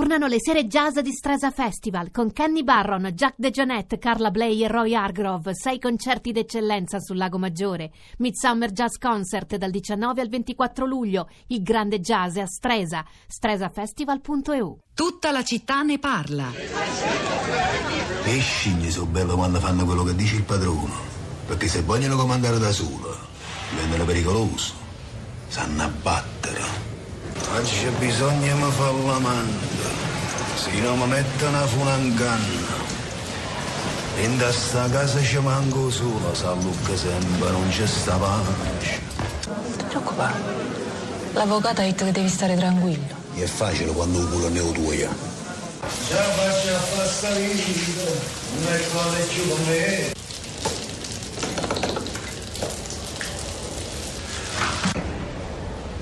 Tornano le sere jazz di Stresa Festival con Kenny Barron, Jack DeJohnette, Carla Bley e Roy Hargrove. Sei concerti d'eccellenza sul Lago Maggiore. Midsummer Jazz Concert dal 19 al 24 luglio. Il grande jazz a Stresa. stresafestival.eu. Tutta la città ne parla. E scimmie sono belli quando fanno quello che dice il padrone. Perché se vogliono comandare da solo, diventano pericolosi. Sanno abbattere. Oggi c'è bisogno che mi fa la manda. Se non mi mettono a funanganna. In questa casa ci manco solo, sa Luca sempre non c'è sta pace. Non ti preoccupare. L'avvocato ha detto che devi stare tranquillo. È facile quando un culo ne ho tuo io. Già faccio a fare sta vita, non è cosa più con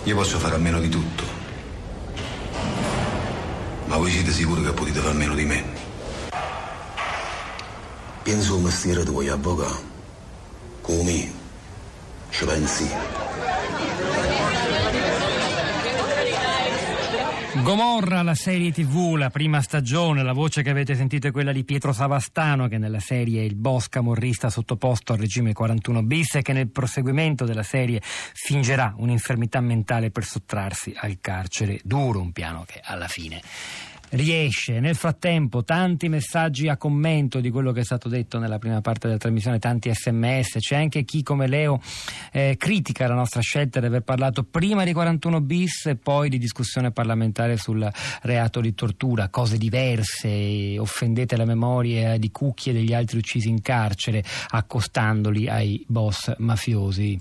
Io posso fare a meno di tutto. Ma voi siete sicuri che potete fare a meno di me? Penso al mestiere tuo, avvocato. Come? Ci pensi? Gomorra, la serie tv, la prima stagione, la voce che avete sentito è quella di Pietro Savastano che nella serie il boss camorrista sottoposto al regime 41 bis e che nel proseguimento della serie fingerà un'infermità mentale per sottrarsi al carcere duro, un piano che alla fine riesce. Nel frattempo tanti messaggi a commento di quello che è stato detto nella prima parte della trasmissione, tanti sms, c'è anche chi come Leo eh, critica la nostra scelta di aver parlato prima di 41 bis e poi di discussione parlamentare sul reato di tortura, cose diverse, offendete la memoria di Cucchi e degli altri uccisi in carcere accostandoli ai boss mafiosi.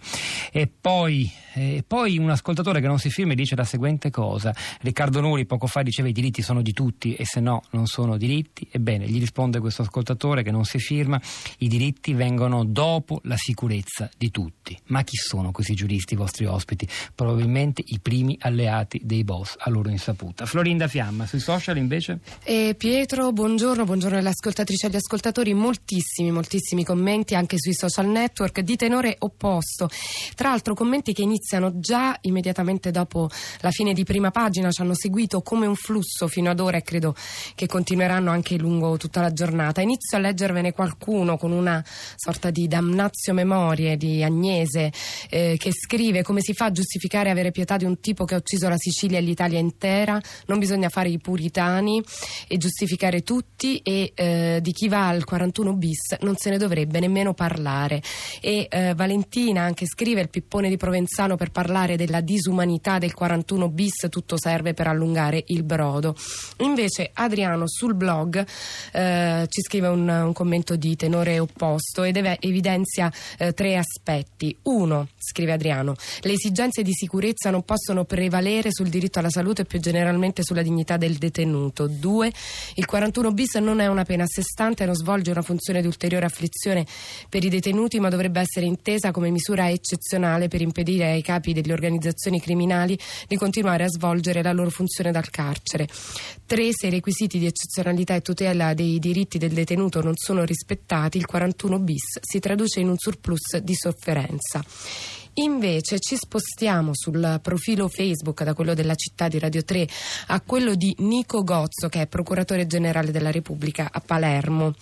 E poi, eh, poi un ascoltatore che non si firma dice la seguente cosa, Riccardo Nuri poco fa diceva i diritti sono di tutti e se no non sono diritti. Ebbene, gli risponde questo ascoltatore che non si firma, i diritti vengono dopo la sicurezza di tutti. Ma chi sono questi giuristi, i vostri ospiti? Probabilmente i primi alleati dei boss a loro insaputa. Florinda Fiamma, sui social invece? Eh, Pietro, buongiorno, buongiorno alle ascoltatrici e agli ascoltatori, moltissimi, moltissimi commenti anche sui social network di tenore opposto. Tra l'altro commenti che iniziano già immediatamente dopo la fine di prima pagina, ci hanno seguito come un flusso fino ad ora e credo che continueranno anche lungo tutta la giornata. Inizio a leggervene qualcuno con una sorta di damnazio memorie di Agnese eh, che scrive come si fa a giustificare avere pietà di un tipo che ha ucciso la Sicilia e l'Italia intera, non bisogna fare i puritani e giustificare tutti e eh, di chi va al 41 bis non se ne dovrebbe nemmeno parlare. E eh, Valentina anche scrive il pippone di Provenzano per parlare della disumanità del 41 bis, tutto serve per allungare il brodo. Invece Adriano sul blog eh, ci scrive un, un, commento di tenore opposto ed ev- evidenzia eh, tre aspetti. Uno, scrive Adriano, le esigenze di sicurezza non possono prevalere sul diritto alla salute e più generalmente sulla dignità del detenuto. Due, il 41 bis non è una pena a sé stante, non svolge una funzione di ulteriore afflizione per i detenuti, ma dovrebbe essere intesa come misura eccezionale per impedire ai capi delle organizzazioni criminali di continuare a svolgere la loro funzione dal carcere. 3. Se i requisiti di eccezionalità e tutela dei diritti del detenuto non sono rispettati, il 41 bis si traduce in un surplus di sofferenza. Invece ci spostiamo sul profilo Facebook da quello della città di Radio 3 a quello di Nico Gozzo che è procuratore generale della Repubblica a Palermo.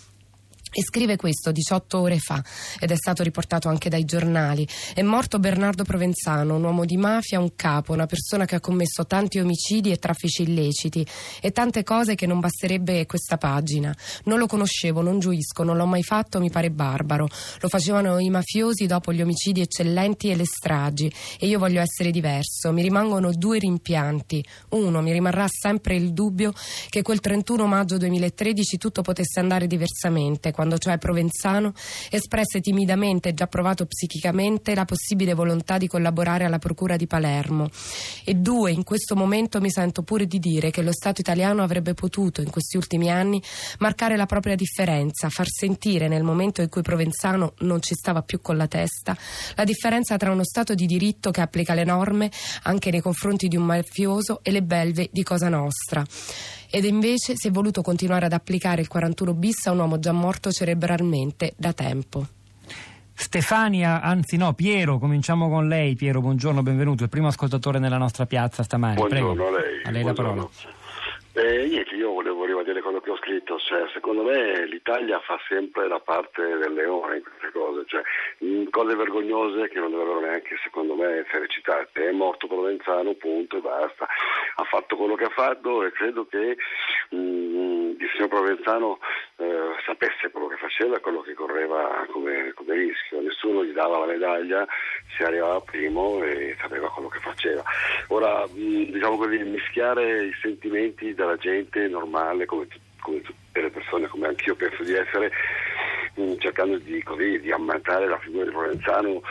E scrive questo 18 ore fa ed è stato riportato anche dai giornali. È morto Bernardo Provenzano, un uomo di mafia, un capo, una persona che ha commesso tanti omicidi e traffici illeciti e tante cose che non basterebbe questa pagina. Non lo conoscevo, non giuisco, non l'ho mai fatto, mi pare barbaro. Lo facevano i mafiosi dopo gli omicidi eccellenti e le stragi e io voglio essere diverso. Mi rimangono due rimpianti. Uno, mi rimarrà sempre il dubbio che quel 31 maggio 2013 tutto potesse andare diversamente quando cioè Provenzano espresse timidamente e già provato psichicamente la possibile volontà di collaborare alla Procura di Palermo. E due, in questo momento mi sento pure di dire che lo Stato italiano avrebbe potuto in questi ultimi anni marcare la propria differenza, far sentire nel momento in cui Provenzano non ci stava più con la testa, la differenza tra uno Stato di diritto che applica le norme anche nei confronti di un mafioso e le belve di Cosa Nostra ed invece si è voluto continuare ad applicare il 41 bis a un uomo già morto cerebralmente da tempo. Stefania, anzi no, Piero, cominciamo con lei. Piero, buongiorno, benvenuto, il primo ascoltatore nella nostra piazza stamani. Buongiorno Prego. a lei. A lei buongiorno. la parola. Eh, niente, io volevo ribadire quello che ho scritto, cioè, secondo me l'Italia fa sempre la parte del leone in queste cose, cioè, in cose vergognose che non dovrebbero neanche secondo me essere citate. È morto Provenzano, punto e basta. Ha fatto quello che ha fatto e credo che mh, il signor Provenzano eh, sapesse quello che faceva e quello che correva come, come rischio. Nessuno gli dava la medaglia, si arrivava primo e sapeva quello che faceva. Ora, mh, diciamo così, mischiare i sentimenti della gente normale come, come tutte le persone, come anch'io penso di essere, mh, cercando di, così, di ammantare la figura di Provenzano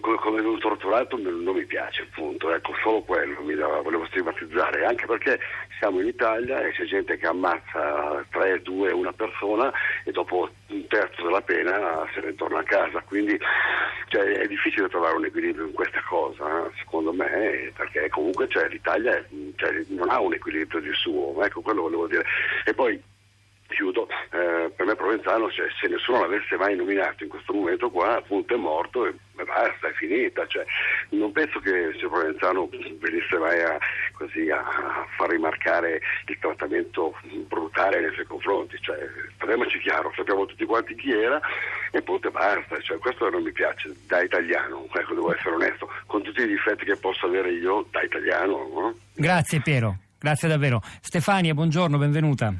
come un torturato non mi piace, appunto, ecco, solo quello mi da, volevo stigmatizzare, anche perché siamo in Italia e c'è gente che ammazza 3, 2, una persona e dopo un terzo della pena se ne torna a casa, quindi cioè, è difficile trovare un equilibrio in questa cosa, eh, secondo me, perché comunque cioè, l'Italia cioè, non ha un equilibrio di suo, ecco quello volevo dire. E poi chiudo, eh, per me Provenzano, cioè, se nessuno l'avesse mai nominato in questo momento qua, appunto è morto e, basta, è finita. Cioè, non penso che signor Provenzano venisse mai a, così, a, far rimarcare il trattamento brutale nei suoi confronti. Cioè, parliamoci chiaro, sappiamo tutti quanti chi era e appunto basta. Cioè, questo non mi piace da italiano, ecco, devo essere onesto, con tutti i difetti che posso avere io da italiano. No? Grazie Piero, grazie davvero. Stefania, buongiorno, benvenuta.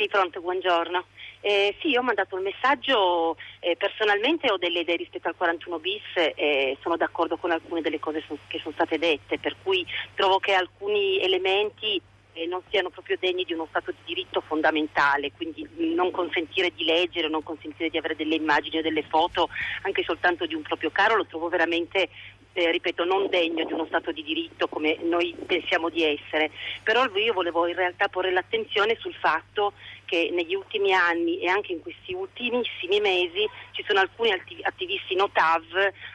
Sì, pronto, buongiorno. Eh, sì, io ho mandato un messaggio, eh, personalmente ho delle idee rispetto al 41 bis e eh, sono d'accordo con alcune delle cose son, che sono state dette, per cui trovo che alcuni elementi eh, non siano proprio degni di uno Stato di diritto fondamentale, quindi non consentire di leggere, non consentire di avere delle immagini o delle foto anche soltanto di un proprio caro lo trovo veramente eh, ripeto, non degno di uno Stato di diritto come noi pensiamo di essere. Però io volevo in realtà porre l'attenzione sul fatto che negli ultimi anni e anche in questi ultimissimi mesi ci sono alcuni attivisti notav,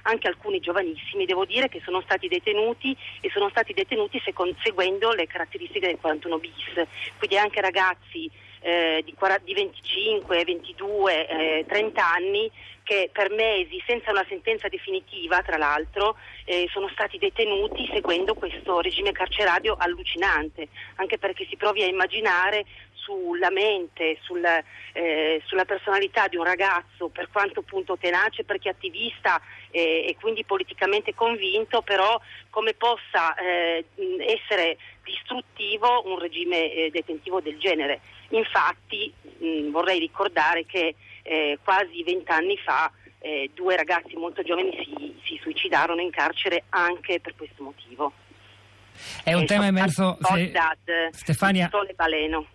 anche alcuni giovanissimi, devo dire, che sono stati detenuti e sono stati detenuti seguendo le caratteristiche del 41 bis, quindi anche ragazzi eh, di, di, 25, 22, eh, 30 anni che per mesi, senza una sentenza definitiva, tra l'altro, eh, sono stati detenuti seguendo questo regime carcerario allucinante, anche perché si provi a immaginare sulla mente, sulla, eh, sulla, personalità di un ragazzo, per quanto appunto tenace, perché attivista eh, e quindi politicamente convinto, però come possa eh, essere distruttivo un regime eh, detentivo del genere. Infatti mh, vorrei ricordare che eh, quasi vent'anni fa eh, due ragazzi molto giovani si, si suicidarono in carcere anche per questo motivo. È un tema emerso. Se... Stefania,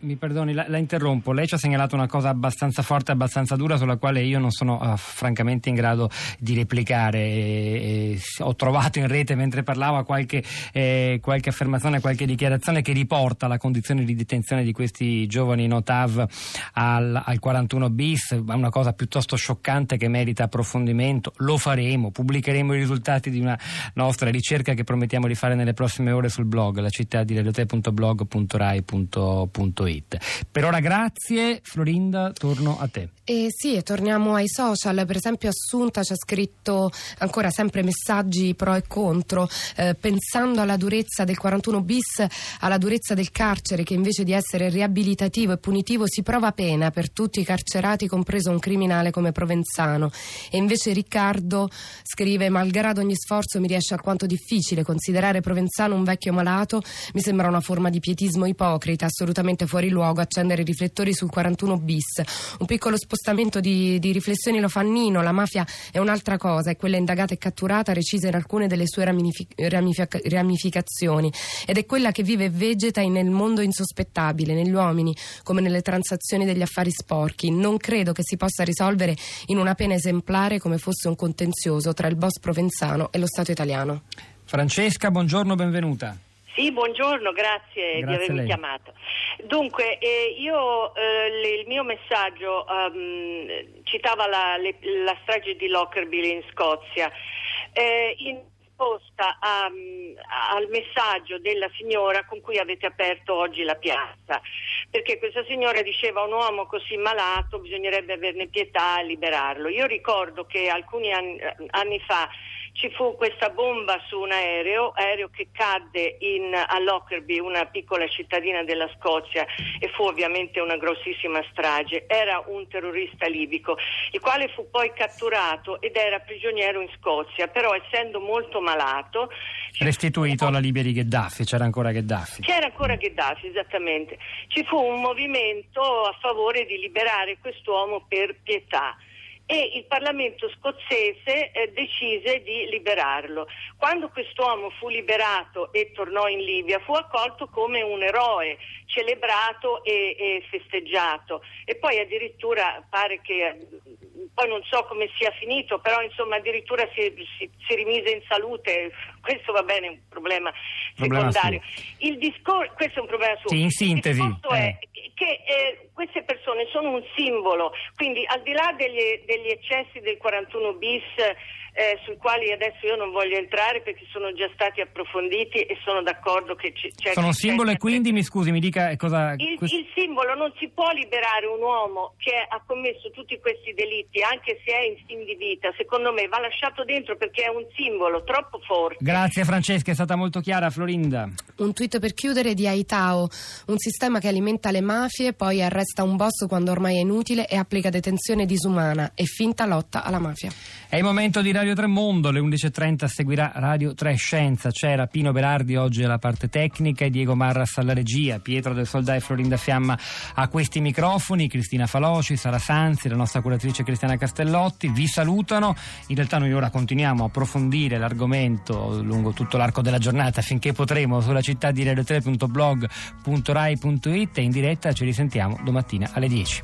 mi perdoni, la, la, interrompo. Lei ci ha segnalato una cosa abbastanza forte, abbastanza dura, sulla quale io non sono uh, francamente in grado di replicare. E, e, ho trovato in rete mentre parlava qualche, eh, qualche, affermazione, qualche dichiarazione che riporta la condizione di detenzione di questi giovani notav al, al 41 bis. È una cosa piuttosto scioccante che merita approfondimento. Lo faremo, pubblicheremo i risultati di una nostra ricerca che promettiamo di fare nelle prossime ore sul blog la città di radiote.blog.rai.it. Per ora grazie, Florinda, torno a te. Eh sì, e torniamo ai social. Per esempio, Assunta ci ha scritto ancora sempre messaggi pro e contro, eh, pensando alla durezza del 41 bis, alla durezza del carcere, che invece di essere riabilitativo e punitivo si prova pena per tutti i carcerati, compreso un criminale come Provenzano. E invece Riccardo scrive: Malgrado ogni sforzo, mi riesce alquanto difficile considerare Provenzano un vecchio malato. Mi sembra una forma di pietismo ipocrita, assolutamente fuori luogo, accendere i riflettori sul 41 bis. Un piccolo spostamento spostamento di, di, riflessioni lo fa Nino, la mafia è un'altra cosa, è quella indagata e catturata, recisa in alcune delle sue ramific- ramific- ramificazioni ed è quella che vive e vegeta nel mondo insospettabile, negli uomini, come nelle transazioni degli affari sporchi. Non credo che si possa risolvere in una pena esemplare come fosse un contenzioso tra il boss provenzano e lo Stato italiano. Francesca, buongiorno, benvenuta. Sì, buongiorno, grazie, grazie di avermi chiamato. Dunque, eh, io eh, il mio messaggio um, citava la, le, la, strage di Lockerbie in Scozia. Eh, in risposta a, al messaggio della signora con cui avete aperto oggi la piazza, perché questa signora diceva un uomo così malato bisognerebbe averne pietà e liberarlo. Io ricordo che alcuni anni, anni fa ci fu questa bomba su un aereo, aereo che cadde in, a Lockerbie, una piccola cittadina della Scozia e fu ovviamente una grossissima strage. Era un terrorista libico, il quale fu poi catturato ed era prigioniero in Scozia, però essendo molto malato... Restituito alla Libia di Gheddafi, c'era ancora Gheddafi. C'era ancora Gheddafi, esattamente. Ci fu un movimento a favore di liberare quest'uomo per pietà e il Parlamento scozzese eh, decise di liberarlo. Quando quest'uomo fu liberato e tornò in Libia fu accolto come un eroe, celebrato e, e festeggiato e poi addirittura pare che poi non so come sia finito, però insomma addirittura si, si, si rimise in salute, questo va bene, è un problema, problema secondario. Il discor- questo è un problema suo. Sì, in sintesi. Il eh. è che eh, queste persone sono un simbolo, quindi al di là degli, degli eccessi del 41 bis eh, sui quali adesso io non voglio entrare perché sono già stati approfonditi e sono d'accordo che c'è... Sono un simbolo e quindi, mi scusi, mi dica cosa... Il, il, simbolo non si può liberare un uomo che ha commesso tutti questi delitti, anche se è in fin di vita, secondo me va lasciato dentro perché è un simbolo troppo forte. Grazie Francesca, è stata molto chiara Florinda. Un tweet per chiudere di Aitao, un sistema che alimenta le mafie, poi arresta un boss quando ormai è inutile e applica detenzione disumana e finta lotta alla mafia. È il momento di Radio Tremondo, alle 11.30 seguirà Radio 3 Scienza. C'era Pino Berardi oggi alla parte tecnica e Diego Marras alla regia, Pietro del Soldà e Florinda Fiamma a questi microfoni, Cristina Faloci, Sara Sanzi, la nostra curatrice Cristiana Castellotti vi salutano. In realtà noi ora continuiamo a approfondire l'argomento lungo tutto l'arco della giornata finché potremo sulla città di radio3.blog.rai.it e in diretta ci risentiamo domattina alle 10.